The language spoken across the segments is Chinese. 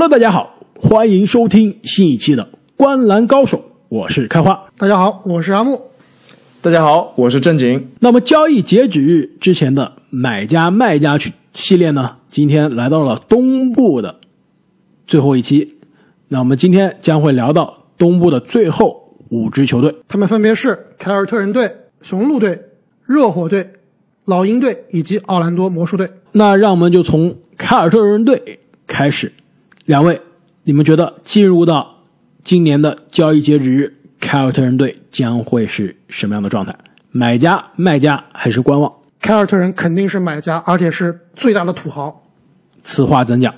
Hello，大家好，欢迎收听新一期的《观澜高手》，我是开花。大家好，我是阿木。大家好，我是正经。那么交易截止日之前的买家卖家去系列呢，今天来到了东部的最后一期。那我们今天将会聊到东部的最后五支球队，他们分别是凯尔特人队、雄鹿队、热火队、老鹰队以及奥兰多魔术队。那让我们就从凯尔特人队开始。两位，你们觉得进入到今年的交易截止日，凯尔特人队将会是什么样的状态？买家、卖家还是观望？凯尔特人肯定是买家，而且是最大的土豪。此话怎讲？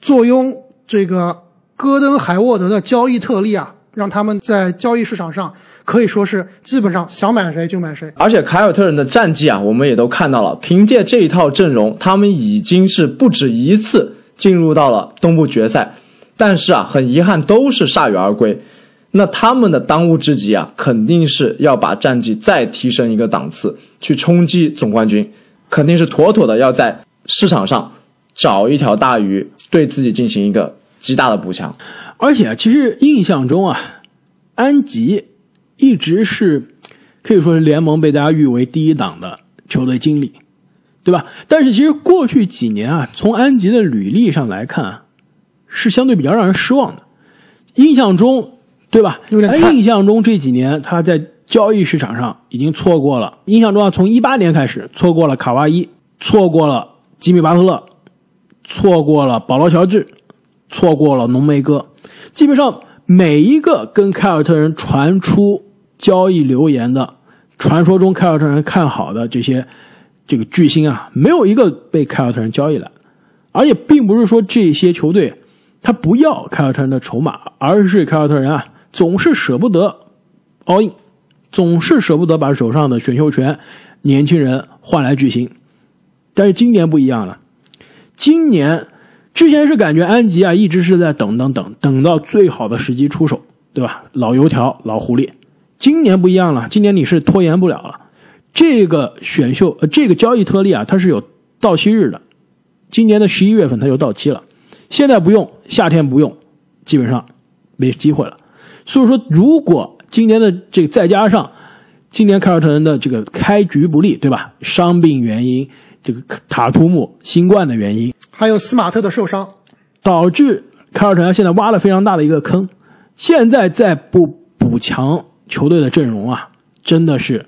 坐拥这个戈登、海沃德的交易特例啊，让他们在交易市场上可以说是基本上想买谁就买谁。而且凯尔特人的战绩啊，我们也都看到了，凭借这一套阵容，他们已经是不止一次。进入到了东部决赛，但是啊，很遗憾都是铩羽而归。那他们的当务之急啊，肯定是要把战绩再提升一个档次，去冲击总冠军，肯定是妥妥的要在市场上找一条大鱼，对自己进行一个极大的补强。而且啊，其实印象中啊，安吉一直是可以说是联盟被大家誉为第一档的球队经理。对吧？但是其实过去几年啊，从安吉的履历上来看，是相对比较让人失望的。印象中，对吧？印象中这几年他在交易市场上已经错过了。印象中啊，从一八年开始错过了卡哇伊，错过了吉米巴特勒，错过了保罗乔治，错过了浓眉哥。基本上每一个跟凯尔特人传出交易流言的，传说中凯尔特人看好的这些。这个巨星啊，没有一个被凯尔特人交易来，而且并不是说这些球队他不要凯尔特人的筹码，而是凯尔特人啊总是舍不得 all in，总是舍不得把手上的选秀权、年轻人换来巨星。但是今年不一样了，今年之前是感觉安吉啊一直是在等等等等到最好的时机出手，对吧？老油条、老狐狸，今年不一样了，今年你是拖延不了了。这个选秀呃，这个交易特例啊，它是有到期日的，今年的十一月份它就到期了，现在不用，夏天不用，基本上没机会了。所以说，如果今年的这个再加上今年凯尔特人的这个开局不利，对吧？伤病原因，这个塔图姆新冠的原因，还有斯马特的受伤，导致凯尔特人现在挖了非常大的一个坑，现在再不补强球队的阵容啊，真的是。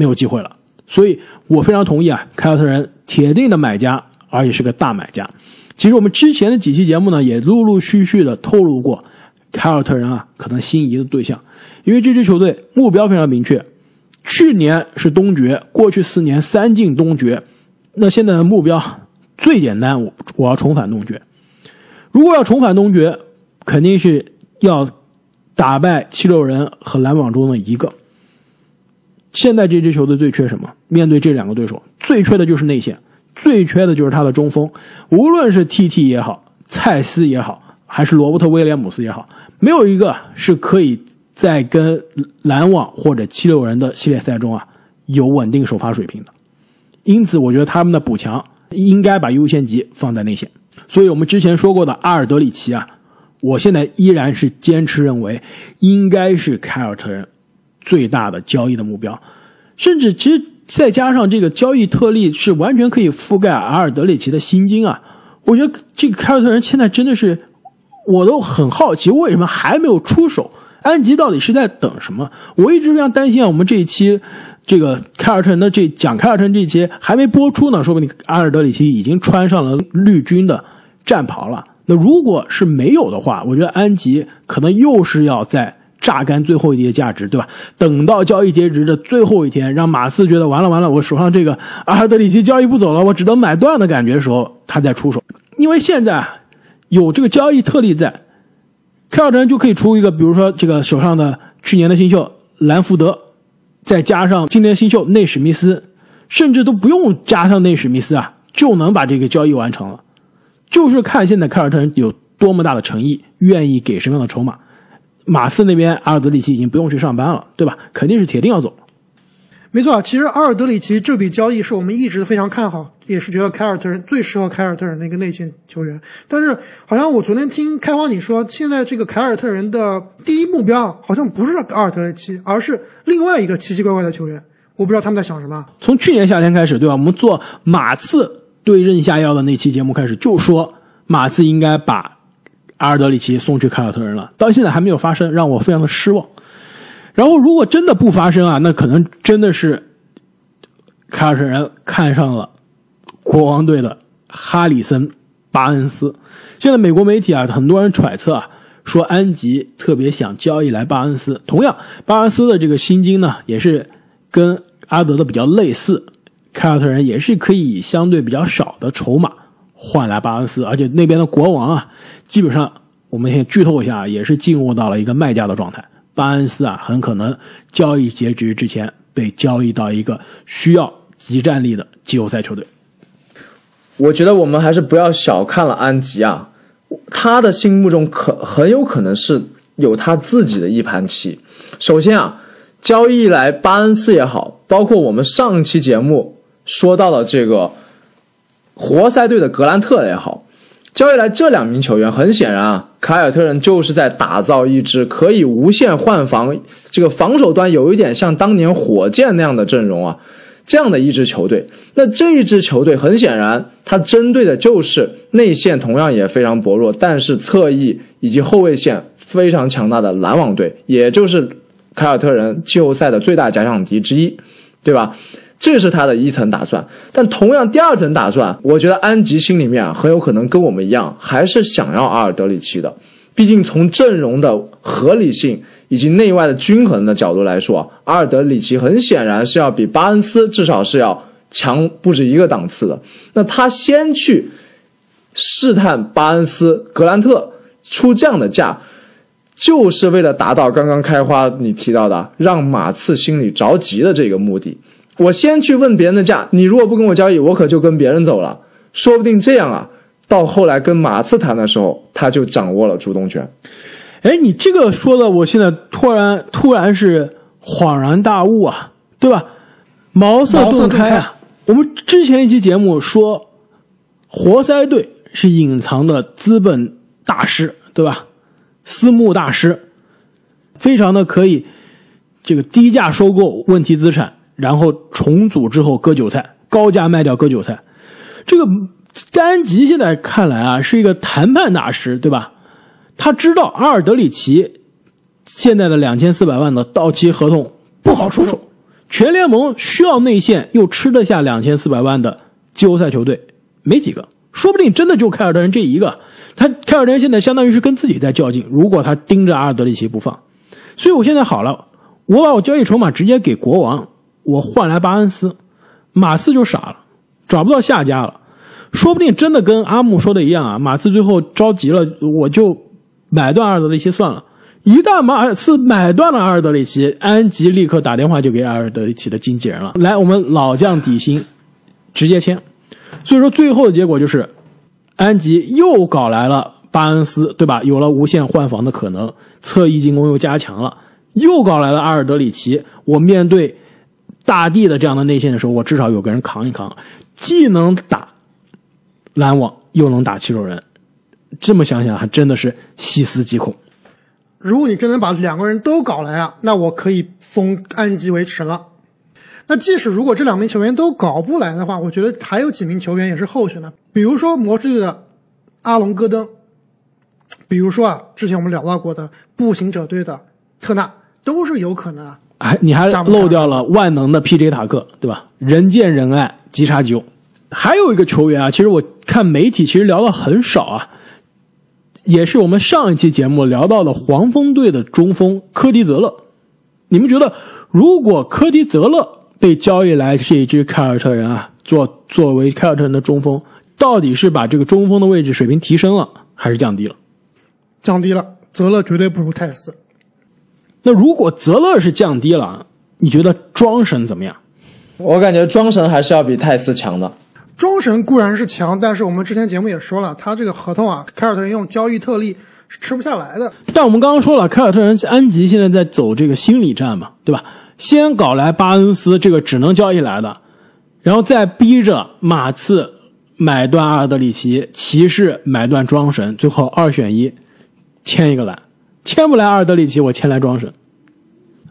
没有机会了，所以我非常同意啊，凯尔特人铁定的买家，而且是个大买家。其实我们之前的几期节目呢，也陆陆续续的透露过凯尔特人啊可能心仪的对象，因为这支球队目标非常明确，去年是东决，过去四年三进东决，那现在的目标最简单，我我要重返东决。如果要重返东决，肯定是要打败七六人和篮网中的一个。现在这支球队最缺什么？面对这两个对手，最缺的就是内线，最缺的就是他的中锋。无论是 T.T 也好，蔡斯也好，还是罗伯特威廉姆斯也好，没有一个是可以在跟篮网或者七六人的系列赛中啊有稳定首发水平的。因此，我觉得他们的补强应该把优先级放在内线。所以我们之前说过的阿尔德里奇啊，我现在依然是坚持认为应该是凯尔特人。最大的交易的目标，甚至其实再加上这个交易特例是完全可以覆盖阿尔德里奇的薪金啊！我觉得这个凯尔特人现在真的是，我都很好奇为什么还没有出手？安吉到底是在等什么？我一直非常担心啊！我们这一期这个凯尔特人的这讲凯尔特人这一期还没播出呢，说不定阿尔德里奇已经穿上了绿军的战袍了。那如果是没有的话，我觉得安吉可能又是要在。榨干最后一滴价值，对吧？等到交易截止的最后一天，让马刺觉得完了完了，我手上这个阿尔德里奇交易不走了，我只能买断的感觉的时候，他再出手。因为现在有这个交易特例在，凯尔特人就可以出一个，比如说这个手上的去年的新秀兰福德，再加上今年新秀内史密斯，甚至都不用加上内史密斯啊，就能把这个交易完成了。就是看现在凯尔特人有多么大的诚意，愿意给什么样的筹码。马刺那边，阿尔德里奇已经不用去上班了，对吧？肯定是铁定要走。没错啊，其实阿尔德里奇这笔交易是我们一直非常看好，也是觉得凯尔特人最适合凯尔特人的一个内线球员。但是好像我昨天听开花你说，现在这个凯尔特人的第一目标好像不是阿尔德里奇，而是另外一个奇奇怪怪的球员。我不知道他们在想什么。从去年夏天开始，对吧？我们做马刺对症下药的那期节目开始，就说马刺应该把阿尔德里奇送去凯尔特人了，到现在还没有发生，让我非常的失望。然后，如果真的不发生啊，那可能真的是凯尔特人看上了国王队的哈里森·巴恩斯。现在美国媒体啊，很多人揣测啊，说安吉特别想交易来巴恩斯。同样，巴恩斯的这个薪金呢，也是跟阿德的比较类似。凯尔特人也是可以以相对比较少的筹码换来巴恩斯，而且那边的国王啊，基本上我们先剧透一下，也是进入到了一个卖家的状态。巴恩斯啊，很可能交易截止之前被交易到一个需要集战力的季后赛球队。我觉得我们还是不要小看了安吉啊，他的心目中可很有可能是有他自己的一盘棋。首先啊，交易来巴恩斯也好，包括我们上期节目说到的这个活塞队的格兰特也好，交易来这两名球员，很显然啊，凯尔特人就是在打造一支可以无限换防，这个防守端有一点像当年火箭那样的阵容啊。这样的一支球队，那这一支球队很显然，它针对的就是内线同样也非常薄弱，但是侧翼以及后卫线非常强大的篮网队，也就是凯尔特人季后赛的最大假想敌之一，对吧？这是他的一层打算。但同样，第二层打算，我觉得安吉心里面，很有可能跟我们一样，还是想要阿尔德里奇的。毕竟从阵容的合理性。以及内外的均衡的角度来说，阿尔德里奇很显然是要比巴恩斯至少是要强不止一个档次的。那他先去试探巴恩斯、格兰特出这样的价，就是为了达到刚刚开花你提到的让马刺心里着急的这个目的。我先去问别人的价，你如果不跟我交易，我可就跟别人走了。说不定这样啊，到后来跟马刺谈的时候，他就掌握了主动权。哎，你这个说的，我现在突然突然是恍然大悟啊，对吧？茅塞顿开啊！我们之前一期节目说，活塞队是隐藏的资本大师，对吧？私募大师，非常的可以这个低价收购问题资产，然后重组之后割韭菜，高价卖掉割韭菜。这个詹吉现在看来啊，是一个谈判大师，对吧？他知道阿尔德里奇现在的两千四百万的到期合同不好出手，全联盟需要内线又吃得下两千四百万的季后赛球队没几个，说不定真的就凯尔特人这一个。他凯尔特人现在相当于是跟自己在较劲，如果他盯着阿尔德里奇不放，所以我现在好了，我把我交易筹码直接给国王，我换来巴恩斯，马刺就傻了，找不到下家了，说不定真的跟阿木说的一样啊，马刺最后着急了，我就。买断阿尔德里奇算了，一旦马刺买断了阿尔德里奇，安吉立刻打电话就给阿尔德里奇的经纪人了，来，我们老将底薪，直接签。所以说最后的结果就是，安吉又搞来了巴恩斯，对吧？有了无限换防的可能，侧翼进攻又加强了，又搞来了阿尔德里奇。我面对大地的这样的内线的时候，我至少有个人扛一扛，既能打篮网，又能打七六人。这么想想，还真的是细思极恐。如果你真能把两个人都搞来啊，那我可以封安吉为神了。那即使如果这两名球员都搞不来的话，我觉得还有几名球员也是候选的，比如说魔术队的阿隆戈登，比如说啊，之前我们聊到过的步行者队的特纳，都是有可能啊。哎，你还漏掉了万能的 P.J. 塔克，对吧？人见人爱，即插即用。还有一个球员啊，其实我看媒体其实聊的很少啊。也是我们上一期节目聊到的黄蜂队的中锋科迪泽勒，你们觉得如果科迪泽勒被交易来这一支凯尔特人啊，做作为凯尔特人的中锋，到底是把这个中锋的位置水平提升了，还是降低了？降低了，泽勒绝对不如泰斯。那如果泽勒是降低了，你觉得庄神怎么样？我感觉庄神还是要比泰斯强的。庄神固然是强，但是我们之前节目也说了，他这个合同啊，凯尔特人用交易特例是吃不下来的。但我们刚刚说了，凯尔特人安吉现在在走这个心理战嘛，对吧？先搞来巴恩斯这个只能交易来的，然后再逼着马刺买断阿尔德里奇，骑士买断庄神，最后二选一，签一个来，签不来阿尔德里奇，我签来庄神。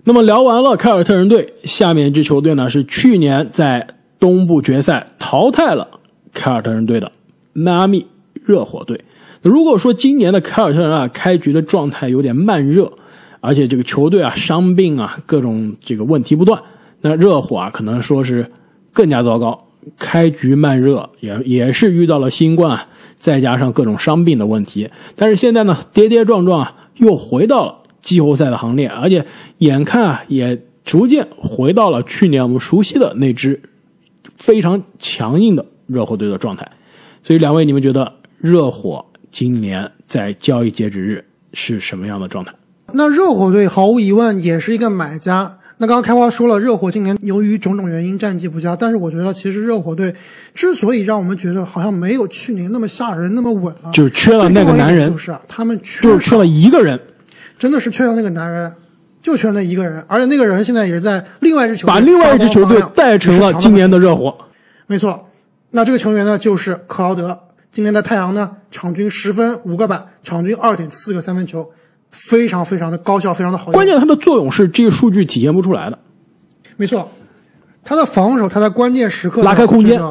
那么聊完了凯尔特人队，下面一支球队呢是去年在东部决赛淘汰了凯尔特人队的迈阿密热火队。如果说今年的凯尔特人啊开局的状态有点慢热，而且这个球队啊伤病啊各种这个问题不断，那热火啊可能说是更加糟糕，开局慢热也也是遇到了新冠，再加上各种伤病的问题，但是现在呢跌跌撞撞啊又回到了季后赛的行列，而且眼看啊也逐渐回到了去年我们熟悉的那支非常强硬的热火队的状态，所以两位你们觉得热火？今年在交易截止日是什么样的状态？那热火队毫无疑问也是一个买家。那刚刚开花说了，热火今年由于种种原因战绩不佳，但是我觉得其实热火队之所以让我们觉得好像没有去年那么吓人、那么稳了，就是缺了那个男人，就是啊他们缺就是缺了一个人，真的是缺了那个男人，就缺了那一个人，而且那个人现在也是在另外一支球队把另外一支球队带成了今年的热火。没错，那这个球员呢就是克劳德。今年在太阳呢，场均十分五个板，场均二点四个三分球，非常非常的高效，非常的好。关键它的作用是这个数据体现不出来的。没错，他的防守，他在关键时刻拉开空间，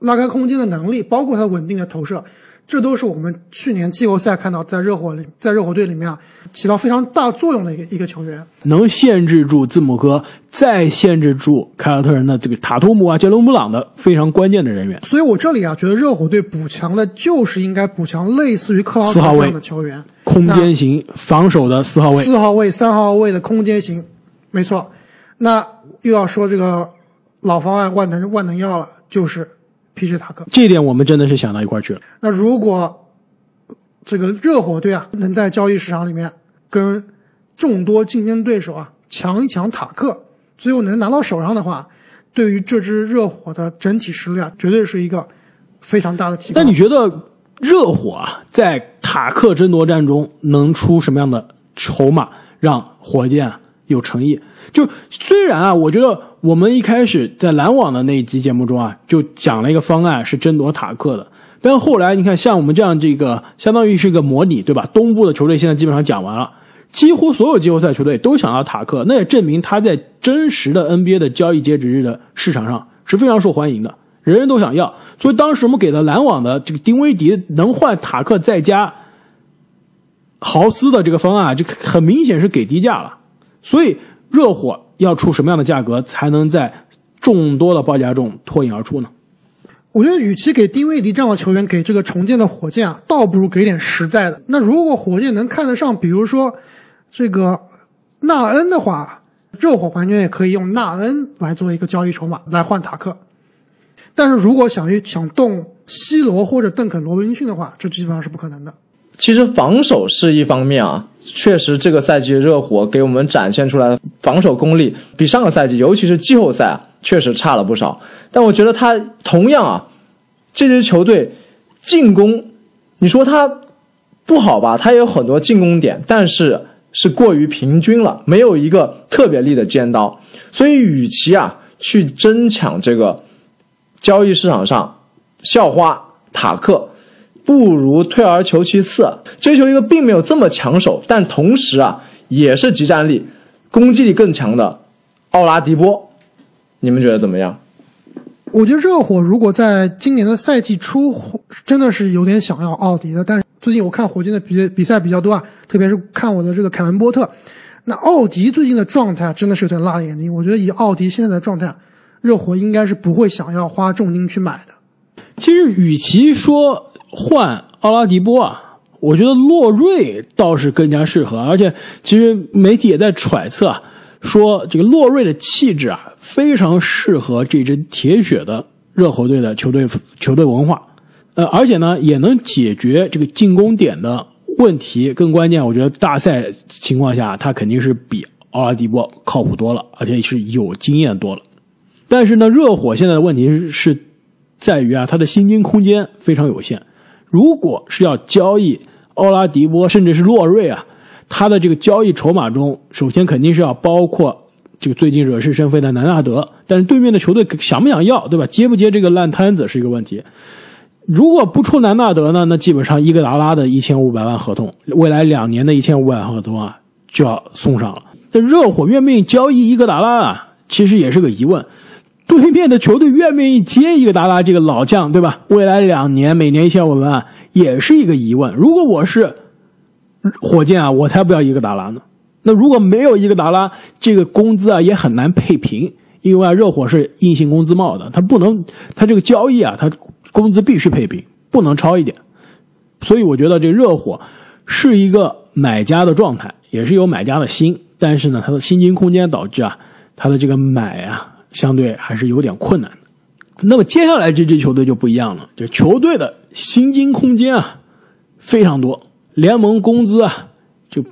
拉开空间的能力，包括他稳定的投射。这都是我们去年季后赛看到在热火里，在热火队里面啊起到非常大作用的一个一个球员，能限制住字母哥，再限制住凯尔特人的这个塔图姆啊、杰伦布朗的非常关键的人员。所以我这里啊觉得热火队补强的就是应该补强类似于克劳德这样的球员，空间型防守的四号位，四号位、三号位的空间型，没错。那又要说这个老方案万能万能药了，就是。皮什塔克，这一点我们真的是想到一块去了。那如果这个热火队啊，能在交易市场里面跟众多竞争对手啊抢一抢塔克，最后能拿到手上的话，对于这支热火的整体实力啊，绝对是一个非常大的提高。那你觉得热火啊，在塔克争夺战中能出什么样的筹码，让火箭有诚意？就虽然啊，我觉得。我们一开始在篮网的那一集节目中啊，就讲了一个方案是争夺塔克的，但后来你看，像我们这样这个相当于是一个模拟，对吧？东部的球队现在基本上讲完了，几乎所有季后赛球队都想要塔克，那也证明他在真实的 NBA 的交易截止日的市场上是非常受欢迎的，人人都想要。所以当时我们给了篮网的这个丁威迪能换塔克再加豪斯的这个方案，就很明显是给低价了。所以热火。要出什么样的价格才能在众多的报价中脱颖而出呢？我觉得，与其给丁威迪这样的球员给这个重建的火箭啊，倒不如给点实在的。那如果火箭能看得上，比如说这个纳恩的话，热火完全也可以用纳恩来做一个交易筹码来换塔克。但是如果想想动西罗或者邓肯罗宾逊的话，这基本上是不可能的。其实防守是一方面啊。确实，这个赛季热火给我们展现出来的防守功力比上个赛季，尤其是季后赛啊，确实差了不少。但我觉得他同样啊，这支球队进攻，你说他不好吧？他也有很多进攻点，但是是过于平均了，没有一个特别利的尖刀。所以，与其啊去争抢这个交易市场上校花塔克。不如退而求其次，追求一个并没有这么抢手，但同时啊也是集战力、攻击力更强的奥拉迪波。你们觉得怎么样？我觉得热火如果在今年的赛季初真的是有点想要奥迪的，但是最近我看火箭的比比赛比较多啊，特别是看我的这个凯文波特，那奥迪最近的状态真的是有点辣眼睛。我觉得以奥迪现在的状态，热火应该是不会想要花重金去买的。其实与其说，换奥拉迪波啊，我觉得洛瑞倒是更加适合，而且其实媒体也在揣测啊，说这个洛瑞的气质啊，非常适合这支铁血的热火队的球队球队文化，呃，而且呢也能解决这个进攻点的问题。更关键，我觉得大赛情况下他肯定是比奥拉迪波靠谱多了，而且是有经验多了。但是呢，热火现在的问题是在于啊，他的薪金空间非常有限。如果是要交易奥拉迪波，甚至是洛瑞啊，他的这个交易筹码中，首先肯定是要包括这个最近惹是生非的南纳德，但是对面的球队想不想要，对吧？接不接这个烂摊子是一个问题。如果不出南纳德呢，那基本上伊戈达拉的一千五百万合同，未来两年的一千五百万合同啊，就要送上了。这热火愿不愿意交易伊戈达拉啊？其实也是个疑问。对面的球队愿不愿意接伊戈达拉这个老将，对吧？未来两年每年一千五百万，也是一个疑问。如果我是火箭啊，我才不要伊戈达拉呢。那如果没有伊戈达拉，这个工资啊也很难配平，因为啊热火是硬性工资帽的，他不能，他这个交易啊，他工资必须配平，不能超一点。所以我觉得这热火是一个买家的状态，也是有买家的心，但是呢，他的薪金空间导致啊，他的这个买啊，相对还是有点困难的。那么接下来这支球队就不一样了，这球队的薪金空间啊非常多，联盟工资啊就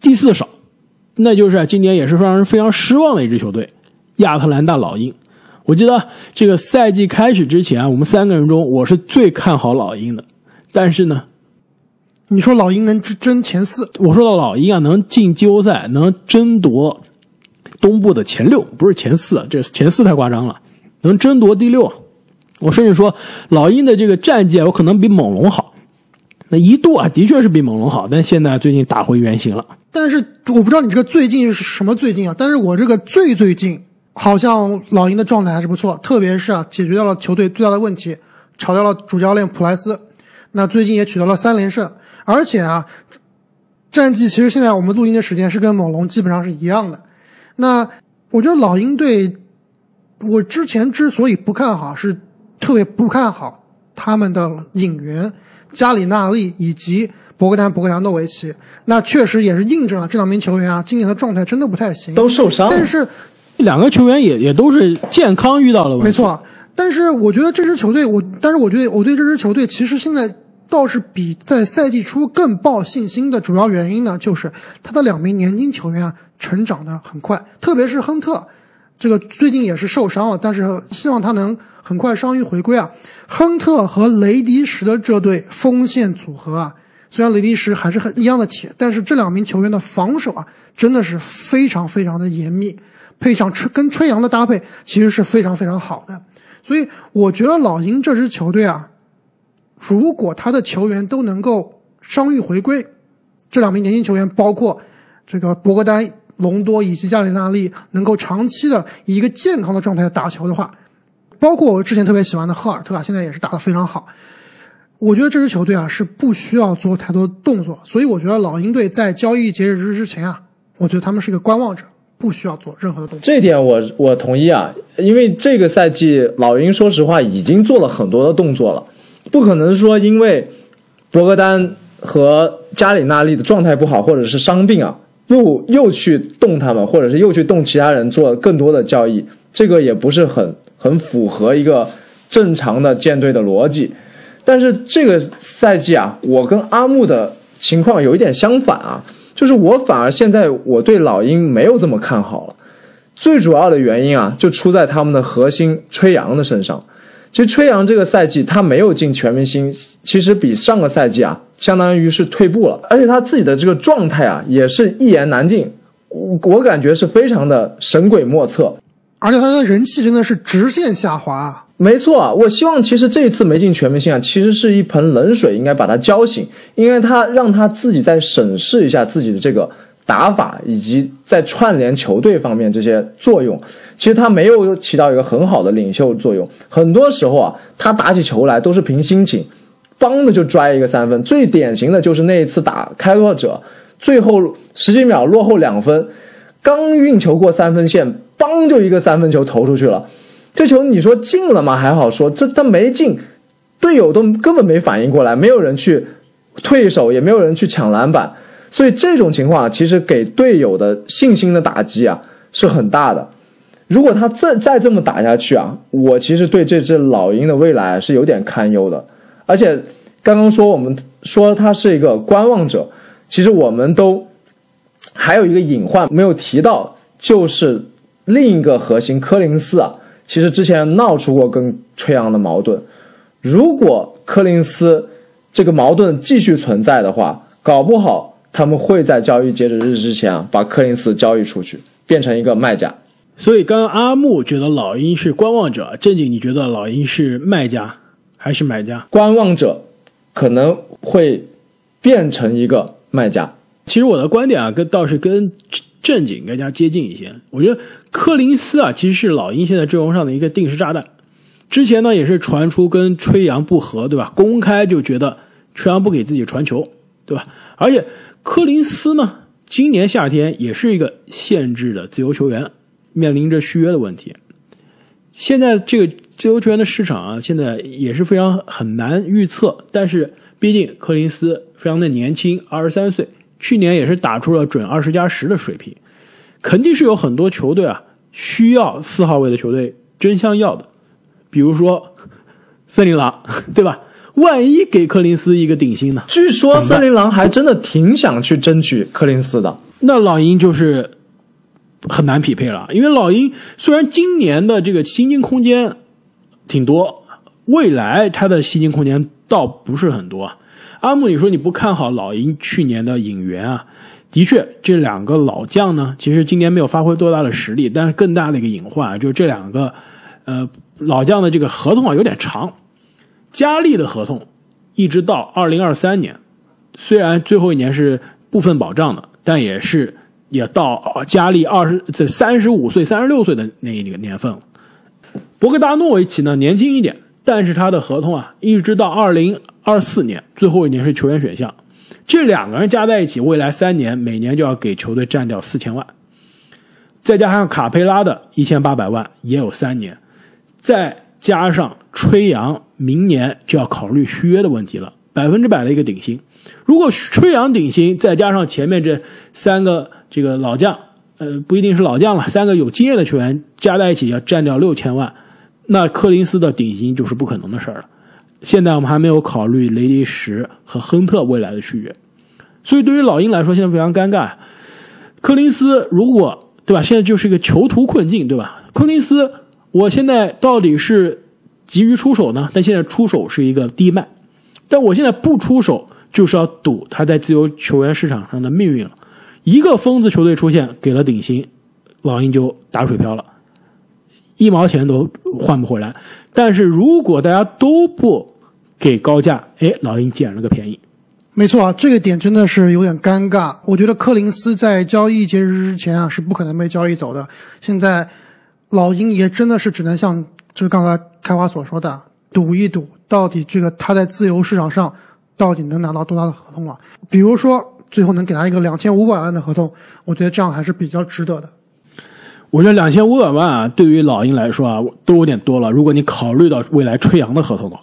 第四少。那就是今年也是让人非常失望的一支球队——亚特兰大老鹰。我记得这个赛季开始之前，我们三个人中我是最看好老鹰的。但是呢，你说老鹰能争前四？我说到老鹰啊，能进季后赛，能争夺东部的前六，不是前四，这前四太夸张了，能争夺第六。我甚至说，老鹰的这个战绩，有可能比猛龙好。那一度啊，的确是比猛龙好，但现在最近打回原形了。但是我不知道你这个最近是什么最近啊？但是我这个最最近，好像老鹰的状态还是不错，特别是啊，解决掉了球队最大的问题，炒掉了主教练普莱斯，那最近也取得了三连胜，而且啊，战绩其实现在我们录音的时间是跟猛龙基本上是一样的。那我觉得老鹰队，我之前之所以不看好，是特别不看好他们的引援。加里纳利以及博格丹·博格达诺维奇，那确实也是印证了这两名球员啊，今年的状态真的不太行，都受伤。但是两个球员也也都是健康遇到了问题。没错，但是我觉得这支球队，我但是我觉得我对这支球队其实现在倒是比在赛季初更抱信心的主要原因呢，就是他的两名年轻球员啊成长的很快，特别是亨特，这个最近也是受伤了，但是希望他能。很快伤愈回归啊！亨特和雷迪什的这对锋线组合啊，虽然雷迪什还是很一样的铁，但是这两名球员的防守啊，真的是非常非常的严密，配上吹跟吹杨的搭配，其实是非常非常好的。所以我觉得老鹰这支球队啊，如果他的球员都能够伤愈回归，这两名年轻球员，包括这个博格丹、隆多以及加里纳利，能够长期的以一个健康的状态打球的话。包括我之前特别喜欢的赫尔特啊，现在也是打得非常好。我觉得这支球队啊是不需要做太多动作，所以我觉得老鹰队在交易截止日之前啊，我觉得他们是一个观望者，不需要做任何的动作。这点我我同意啊，因为这个赛季老鹰说实话已经做了很多的动作了，不可能说因为博格丹和加里纳利的状态不好或者是伤病啊，又又去动他们，或者是又去动其他人做更多的交易，这个也不是很。很符合一个正常的舰队的逻辑，但是这个赛季啊，我跟阿木的情况有一点相反啊，就是我反而现在我对老鹰没有这么看好了。最主要的原因啊，就出在他们的核心吹杨的身上。其实吹杨这个赛季他没有进全明星，其实比上个赛季啊，相当于是退步了，而且他自己的这个状态啊，也是一言难尽，我我感觉是非常的神鬼莫测。而且他的人气真的是直线下滑。没错，我希望其实这一次没进全明星啊，其实是一盆冷水，应该把他浇醒，应该他让他自己再审视一下自己的这个打法，以及在串联球队方面这些作用。其实他没有起到一个很好的领袖作用，很多时候啊，他打起球来都是凭心情，帮的就拽一个三分。最典型的就是那一次打开拓者，最后十几秒落后两分，刚运球过三分线。邦就一个三分球投出去了，这球你说进了吗？还好说，这他没进，队友都根本没反应过来，没有人去退守，也没有人去抢篮板，所以这种情况其实给队友的信心的打击啊是很大的。如果他再再这么打下去啊，我其实对这支老鹰的未来是有点堪忧的。而且刚刚说我们说他是一个观望者，其实我们都还有一个隐患没有提到，就是。另一个核心柯林斯啊，其实之前闹出过跟吹杨的矛盾。如果柯林斯这个矛盾继续存在的话，搞不好他们会在交易截止日之前啊，把柯林斯交易出去，变成一个卖家。所以刚刚阿木觉得老鹰是观望者，正经你觉得老鹰是卖家还是买家？观望者可能会变成一个卖家。其实我的观点啊，跟倒是跟正经更加接近一些。我觉得柯林斯啊，其实是老鹰现在阵容上的一个定时炸弹。之前呢，也是传出跟吹杨不和，对吧？公开就觉得吹杨不给自己传球，对吧？而且柯林斯呢，今年夏天也是一个限制的自由球员，面临着续约的问题。现在这个自由球员的市场啊，现在也是非常很难预测。但是毕竟柯林斯非常的年轻，二十三岁，去年也是打出了准二十加十的水平，肯定是有很多球队啊需要四号位的球队争相要的。比如说森林狼，对吧？万一给柯林斯一个顶薪呢？据说森林狼还真的挺想去争取柯林斯的。那老鹰就是很难匹配了，因为老鹰虽然今年的这个薪金空间挺多，未来它的薪金空间倒不是很多。阿木，你说你不看好老鹰去年的引援啊？的确，这两个老将呢，其实今年没有发挥多大的实力，但是更大的一个隐患就是这两个，呃。老将的这个合同啊有点长，加利的合同一直到二零二三年，虽然最后一年是部分保障的，但也是也到加利二十这三十五岁、三十六岁的那一个年份了。博格达诺维奇呢年轻一点，但是他的合同啊一直到二零二四年，最后一年是球员选项。这两个人加在一起，未来三年每年就要给球队占掉四千万，再加上卡佩拉的一千八百万，也有三年。再加上吹杨，明年就要考虑续约的问题了，百分之百的一个顶薪。如果吹杨顶薪，再加上前面这三个这个老将，呃，不一定是老将了，三个有经验的球员加在一起要占掉六千万，那柯林斯的顶薪就是不可能的事儿了。现在我们还没有考虑雷迪什和亨特未来的续约，所以对于老鹰来说，现在非常尴尬。柯林斯如果对吧，现在就是一个囚徒困境，对吧？柯林斯。我现在到底是急于出手呢？但现在出手是一个低卖，但我现在不出手就是要赌他在自由球员市场上的命运了。一个疯子球队出现，给了顶薪，老鹰就打水漂了，一毛钱都换不回来。但是如果大家都不给高价，哎，老鹰捡了个便宜。没错啊，这个点真的是有点尴尬。我觉得柯林斯在交易截止之前啊是不可能被交易走的。现在。老鹰也真的是只能像就是刚才开花所说的，赌一赌，到底这个他在自由市场上到底能拿到多大的合同了？比如说最后能给他一个两千五百万的合同，我觉得这样还是比较值得的。我觉得两千五百万啊，对于老鹰来说啊，都有点多了。如果你考虑到未来吹杨的合同的话，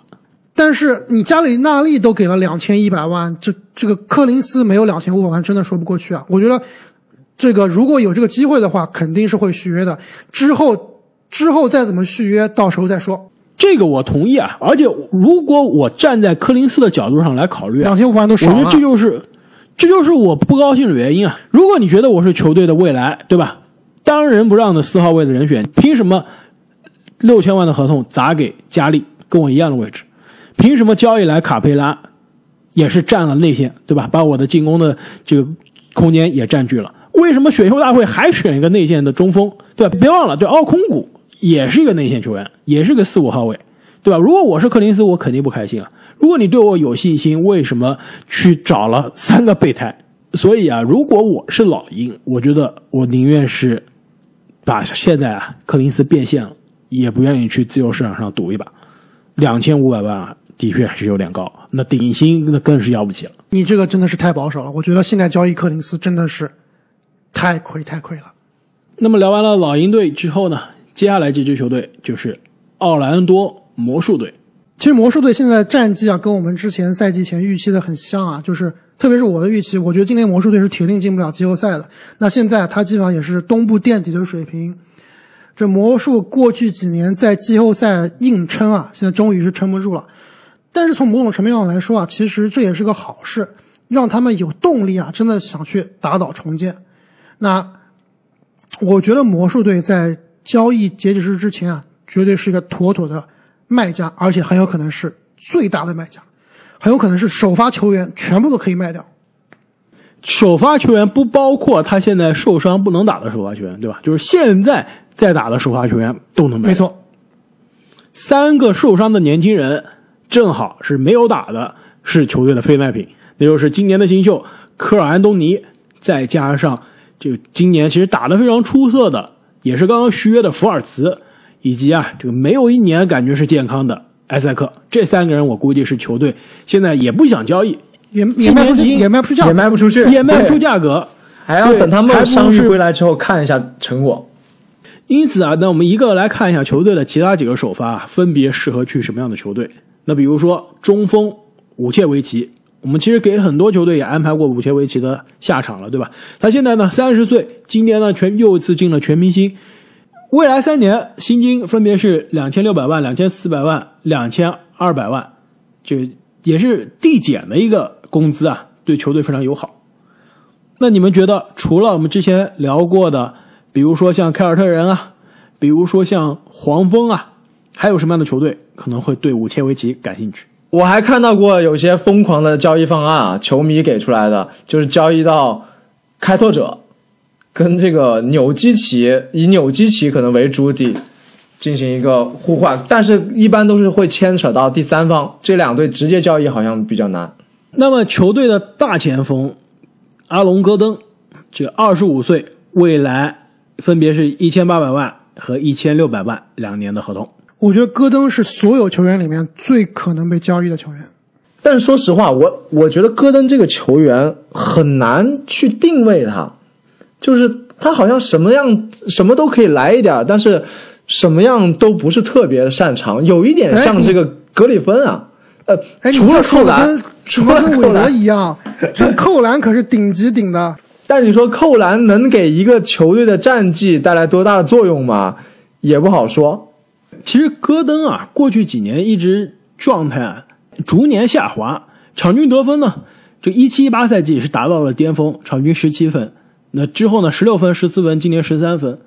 但是你加里纳利都给了两千一百万，这这个柯林斯没有两千五百万，真的说不过去啊！我觉得。这个如果有这个机会的话，肯定是会续约的。之后之后再怎么续约，到时候再说。这个我同意啊。而且如果我站在柯林斯的角度上来考虑，两千五百万都少了。我觉得这就是这就是我不高兴的原因啊。如果你觉得我是球队的未来，对吧？当仁不让的四号位的人选，凭什么六千万的合同砸给加利，跟我一样的位置？凭什么交易来卡佩拉，也是占了内线，对吧？把我的进攻的这个空间也占据了。为什么选秀大会还选一个内线的中锋，对吧？别忘了，对奥空谷也是一个内线球员，也是个四五号位，对吧？如果我是柯林斯，我肯定不开心啊。如果你对我有信心，为什么去找了三个备胎？所以啊，如果我是老鹰，我觉得我宁愿是把现在啊柯林斯变现了，也不愿意去自由市场上赌一把。两千五百万啊，的确还是有点高，那顶薪那更是要不起了。你这个真的是太保守了，我觉得现在交易柯林斯真的是。太亏太亏了。那么聊完了老鹰队之后呢？接下来这支球队就是奥兰多魔术队。其实魔术队现在战绩啊，跟我们之前赛季前预期的很像啊。就是特别是我的预期，我觉得今年魔术队是铁定进不了季后赛的。那现在他基本上也是东部垫底的水平。这魔术过去几年在季后赛硬撑啊，现在终于是撑不住了。但是从某种层面上来说啊，其实这也是个好事，让他们有动力啊，真的想去打倒重建。那我觉得魔术队在交易截止日之前啊，绝对是一个妥妥的卖家，而且很有可能是最大的卖家，很有可能是首发球员全部都可以卖掉。首发球员不包括他现在受伤不能打的首发球员，对吧？就是现在在打的首发球员都能卖。没，错，三个受伤的年轻人正好是没有打的，是球队的非卖品，那就是今年的新秀科尔安东尼，再加上这个今年其实打得非常出色的，也是刚刚续约的福尔茨，以及啊这个没有一年感觉是健康的埃塞克，这三个人我估计是球队现在也不想交易，也也卖不出也卖不出价也，卖不出去，也卖不出，价格。还要等他们伤愈归来之后看一下成果。因此啊，那我们一个来看一下球队的其他几个首发、啊，分别适合去什么样的球队。那比如说中锋武切维奇，我们其实给很多球队也安排过武切维奇的下场了，对吧？他现在呢三十岁，今年呢全又一次进了全明星，未来三年薪金分别是两千六百万、两千四百万、两千二百万，这也是递减的一个工资啊，对球队非常友好。那你们觉得，除了我们之前聊过的，比如说像凯尔特人啊，比如说像黄蜂啊，还有什么样的球队可能会对武切维奇感兴趣？我还看到过有些疯狂的交易方案啊，球迷给出来的就是交易到开拓者跟这个纽基奇，以纽基奇可能为主体进行一个互换，但是一般都是会牵扯到第三方，这两队直接交易好像比较难。那么球队的大前锋阿隆戈登，这二十五岁，未来分别是一千八百万和一千六百万两年的合同。我觉得戈登是所有球员里面最可能被交易的球员。但是说实话，我我觉得戈登这个球员很难去定位他，就是他好像什么样什么都可以来一点，但是什么样都不是特别擅长，有一点像这个格里芬啊。呃，除了扣篮除了跟韦德一样，这扣篮可是顶级顶的。但你说扣篮能给一个球队的战绩带来多大的作用吗？也不好说。其实戈登啊，过去几年一直状态啊逐年下滑，场均得分呢，这一七一八赛季是达到了巅峰，场均十七分。那之后呢，十六分、十四分，今年十三分。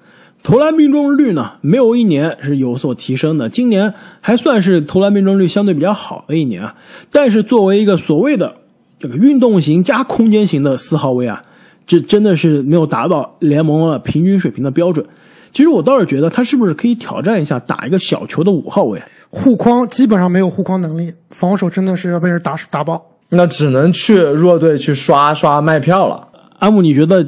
投篮命中率呢，没有一年是有所提升的。今年还算是投篮命中率相对比较好的一年啊。但是作为一个所谓的这个运动型加空间型的四号位啊，这真的是没有达到联盟的平均水平的标准。其实我倒是觉得他是不是可以挑战一下打一个小球的五号位？护框基本上没有护框能力，防守真的是要被人打打爆。那只能去弱队去刷刷卖票了。阿姆，你觉得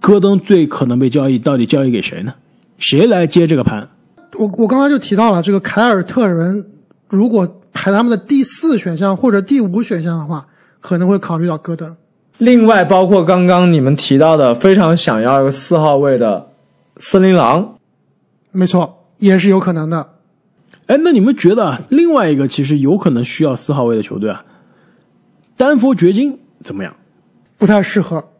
戈登最可能被交易，到底交易给谁呢？谁来接这个盘？我我刚才就提到了这个凯尔特人，如果排他们的第四选项或者第五选项的话，可能会考虑到戈登。另外，包括刚刚你们提到的非常想要一个四号位的森林狼，没错，也是有可能的。哎，那你们觉得啊另外一个其实有可能需要四号位的球队啊，丹佛掘金怎么样？不太适合，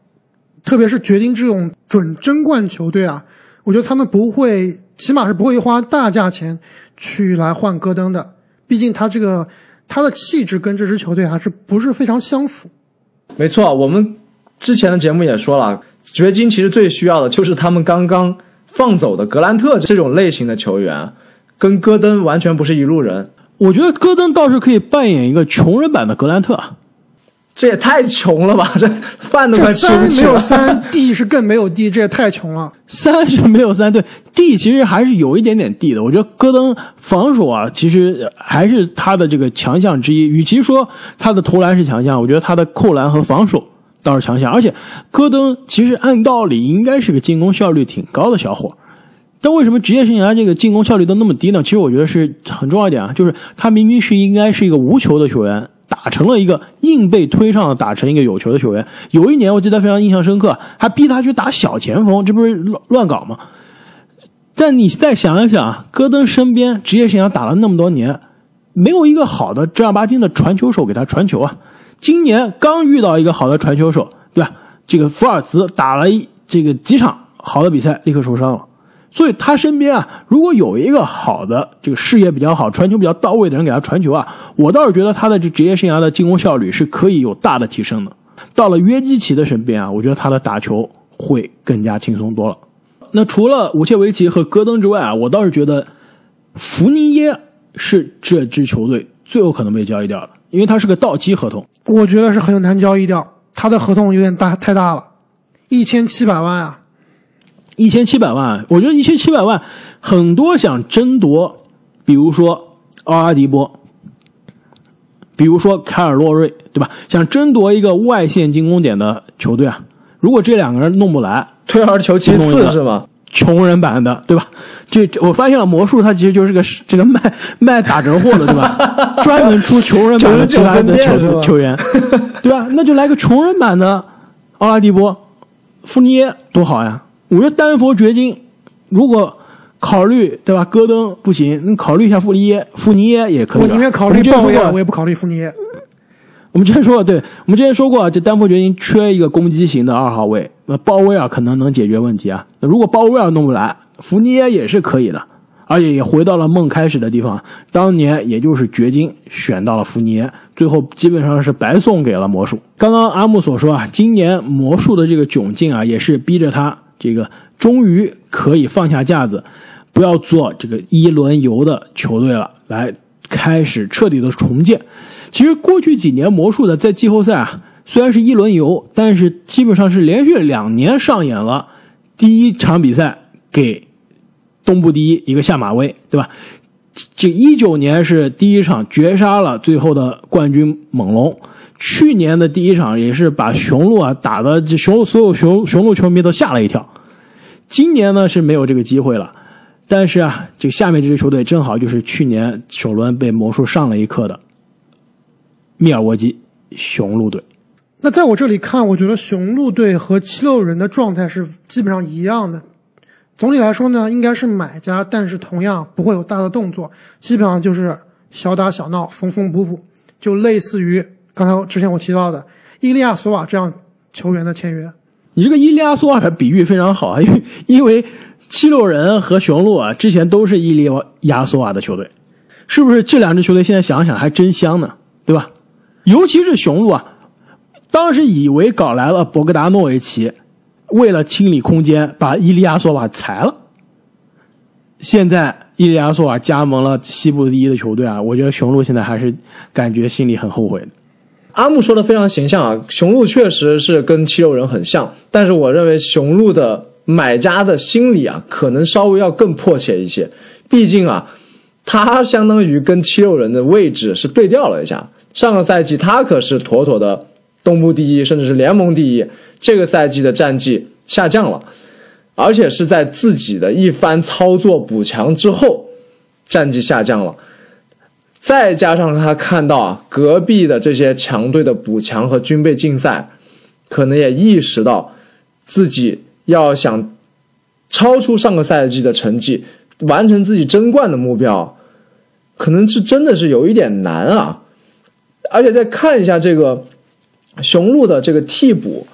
特别是掘金这种准争冠球队啊，我觉得他们不会，起码是不会花大价钱去来换戈登的。毕竟他这个他的气质跟这支球队还是不是非常相符。没错，我们之前的节目也说了，掘金其实最需要的就是他们刚刚放走的格兰特这种类型的球员，跟戈登完全不是一路人。我觉得戈登倒是可以扮演一个穷人版的格兰特啊。这也太穷了吧！这饭都这快吃不三没有起了。三，D 是更没有 D，这也太穷了。三是没有三，对 D 其实还是有一点点 D 的。我觉得戈登防守啊，其实还是他的这个强项之一。与其说他的投篮是强项，我觉得他的扣篮和防守倒是强项。而且戈登其实按道理应该是个进攻效率挺高的小伙，但为什么职业生涯这个进攻效率都那么低呢？其实我觉得是很重要一点啊，就是他明明是应该是一个无球的球员。打成了一个硬被推上的，打成一个有球的球员。有一年我记得非常印象深刻，还逼他去打小前锋，这不是乱乱搞吗？但你再想一想，戈登身边职业生涯打了那么多年，没有一个好的正儿八经的传球手给他传球啊。今年刚遇到一个好的传球手，对吧？这个福尔茨打了一这个几场好的比赛，立刻受伤了。所以他身边啊，如果有一个好的这个视野比较好、传球比较到位的人给他传球啊，我倒是觉得他的这职业生涯的进攻效率是可以有大的提升的。到了约基奇的身边啊，我觉得他的打球会更加轻松多了。那除了武切维奇和戈登之外啊，我倒是觉得福尼耶是这支球队最有可能被交易掉的，因为他是个到期合同。我觉得是很有难交易掉，他的合同有点大太大了，一千七百万啊！一千七百万，我觉得一千七百万很多想争夺，比如说奥拉迪波，比如说凯尔洛瑞，对吧？想争夺一个外线进攻点的球队啊，如果这两个人弄不来，退而求其次是吗？穷人版的，对吧？这我发现了，魔术它其实就是个这个卖卖打折货的，对吧？专门出穷人版的其他的球球员，对吧？那就来个穷人版的奥拉迪波、富尼耶，多好呀！我觉得丹佛掘金如果考虑，对吧？戈登不行，你考虑一下富尼耶，富尼耶也可以。我宁愿考虑鲍威尔，我也不考虑富尼耶。我们之前说过，对我们之前说过啊，这丹佛掘金缺一个攻击型的二号位，那鲍威尔可能能解决问题啊。那如果鲍威尔弄不来，福尼耶也是可以的，而且也回到了梦开始的地方。当年也就是掘金选到了福尼耶，最后基本上是白送给了魔术。刚刚阿木所说啊，今年魔术的这个窘境啊，也是逼着他这个终于可以放下架子，不要做这个一轮游的球队了，来开始彻底的重建。其实过去几年魔术的在季后赛啊，虽然是一轮游，但是基本上是连续两年上演了第一场比赛给东部第一一个下马威，对吧？这一九年是第一场绝杀了最后的冠军猛龙，去年的第一场也是把雄鹿啊打的这雄所有雄雄鹿球迷都吓了一跳。今年呢是没有这个机会了，但是啊，这下面这支球队正好就是去年首轮被魔术上了一课的。密尔沃基雄鹿队，那在我这里看，我觉得雄鹿队和七六人的状态是基本上一样的。总体来说呢，应该是买家，但是同样不会有大的动作，基本上就是小打小闹，缝缝补补，就类似于刚才之前我提到的伊利亚索瓦这样球员的签约。你这个伊利亚索瓦的比喻非常好啊，因为因为七六人和雄鹿啊之前都是伊利亚索瓦的球队，是不是这两支球队现在想想还真香呢？对吧？尤其是雄鹿啊，当时以为搞来了博格达诺维奇，为了清理空间，把伊利亚索瓦裁了。现在伊利亚索瓦加盟了西部第一的球队啊，我觉得雄鹿现在还是感觉心里很后悔。阿木说的非常形象啊，雄鹿确实是跟七六人很像，但是我认为雄鹿的买家的心理啊，可能稍微要更迫切一些，毕竟啊，他相当于跟七六人的位置是对调了一下。上个赛季他可是妥妥的东部第一，甚至是联盟第一。这个赛季的战绩下降了，而且是在自己的一番操作补强之后，战绩下降了。再加上他看到啊隔壁的这些强队的补强和军备竞赛，可能也意识到自己要想超出上个赛季的成绩，完成自己争冠的目标，可能是真的是有一点难啊。而且再看一下这个雄鹿的这个替补，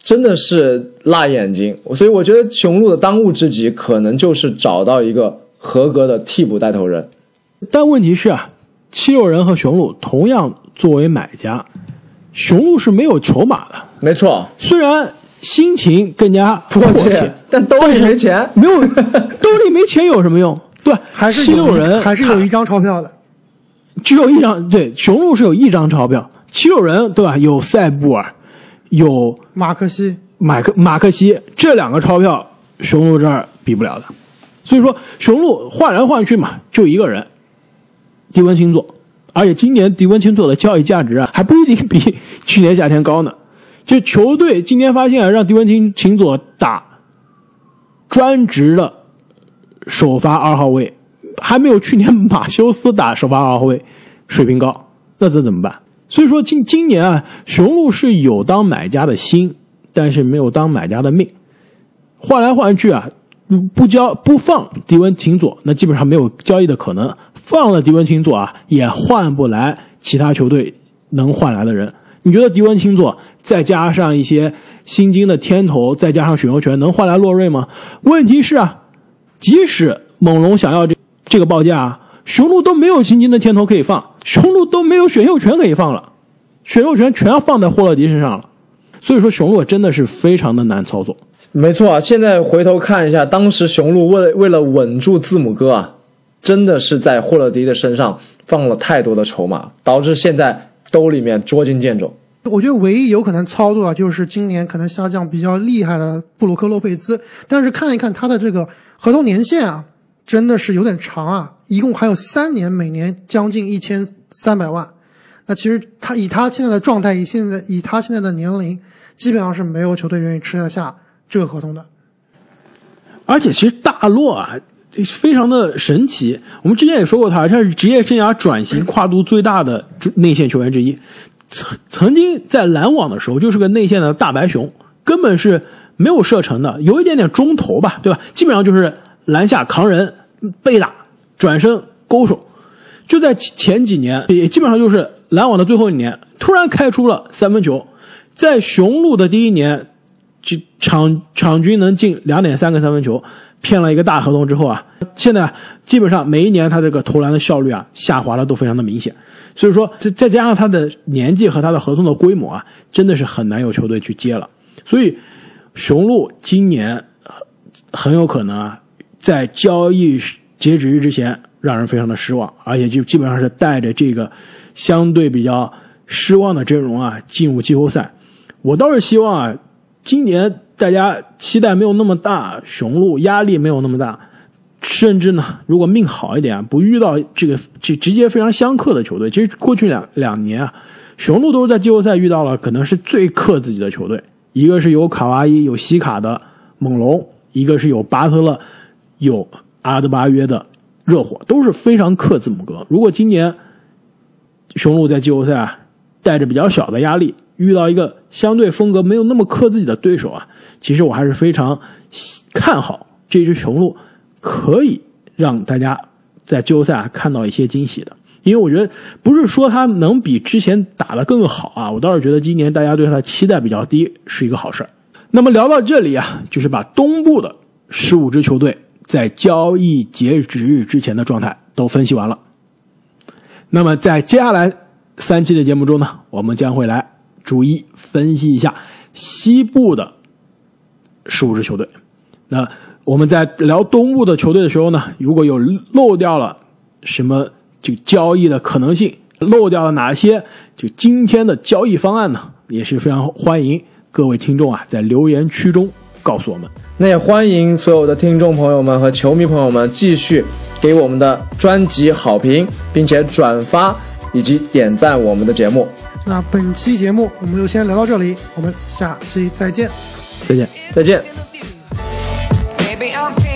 真的是辣眼睛。所以我觉得雄鹿的当务之急可能就是找到一个合格的替补带头人。但问题是啊，七六人和雄鹿同样作为买家，雄鹿是没有筹码的。没错，虽然心情更加迫切，但兜里没钱，没有兜里没钱有什么用？对，还是七六人还是有一张钞票的。只有一张，对，雄鹿是有一张钞票，七六人对吧？有塞布尔，有马克西，马克马克西这两个钞票，雄鹿这儿比不了的。所以说，雄鹿换来换去嘛，就一个人，迪文钦佐，而且今年迪文钦佐的交易价值啊，还不一定比去年夏天高呢。就球队今天发现啊，让迪文钦钦佐打专职的首发二号位。还没有去年马修斯打首发二号位水平高，那这怎么办？所以说今今年啊，雄鹿是有当买家的心，但是没有当买家的命。换来换去啊，不交不放迪文琴佐，那基本上没有交易的可能。放了迪文琴佐啊，也换不来其他球队能换来的人。你觉得迪文琴佐再加上一些新金的天头，再加上选秀权，能换来洛瑞吗？问题是啊，即使猛龙想要这。这个报价啊，雄鹿都没有新金的天头可以放，雄鹿都没有选秀权可以放了，选秀权全放在霍勒迪身上了，所以说雄鹿真的是非常的难操作。没错啊，现在回头看一下，当时雄鹿为为了稳住字母哥啊，真的是在霍勒迪的身上放了太多的筹码，导致现在兜里面捉襟见肘。我觉得唯一有可能操作啊，就是今年可能下降比较厉害的布鲁克洛佩兹，但是看一看他的这个合同年限啊，真的是有点长啊，一共还有三年，每年将近一千三百万。那其实他以他现在的状态，以现在以他现在的年龄，基本上是没有球队愿意吃得下这个合同的。而且其实大洛啊，非常的神奇。我们之前也说过他，他是职业生涯转型跨度最大的内线球员之一。曾曾经在篮网的时候，就是个内线的大白熊，根本是没有射程的，有一点点中投吧，对吧？基本上就是篮下扛人、被打、转身勾手。就在前几年，也基本上就是篮网的最后一年，突然开出了三分球。在雄鹿的第一年，就场场均能进两点三个三分球，骗了一个大合同之后啊，现在基本上每一年他这个投篮的效率啊下滑的都非常的明显。所以说，再再加上他的年纪和他的合同的规模啊，真的是很难有球队去接了。所以，雄鹿今年很很有可能啊，在交易截止日之前让人非常的失望，而且就基本上是带着这个相对比较失望的阵容啊进入季后赛。我倒是希望啊，今年大家期待没有那么大，雄鹿压力没有那么大。甚至呢，如果命好一点，不遇到这个这直接非常相克的球队，其实过去两两年啊，雄鹿都是在季后赛遇到了可能是最克自己的球队，一个是有卡哇伊、有西卡的猛龙，一个是有巴特勒、有阿德巴约的热火，都是非常克字母哥。如果今年雄鹿在季后赛啊，带着比较小的压力，遇到一个相对风格没有那么克自己的对手啊，其实我还是非常看好这支雄鹿。可以让大家在季后赛看到一些惊喜的，因为我觉得不是说他能比之前打得更好啊，我倒是觉得今年大家对他的期待比较低，是一个好事那么聊到这里啊，就是把东部的十五支球队在交易截止日之前的状态都分析完了。那么在接下来三期的节目中呢，我们将会来逐一分析一下西部的十五支球队。那我们在聊东部的球队的时候呢，如果有漏掉了什么就交易的可能性，漏掉了哪些就今天的交易方案呢，也是非常欢迎各位听众啊在留言区中告诉我们。那也欢迎所有的听众朋友们和球迷朋友们继续给我们的专辑好评，并且转发以及点赞我们的节目。那本期节目我们就先聊到这里，我们下期再见。再见，再见。Baby, I'm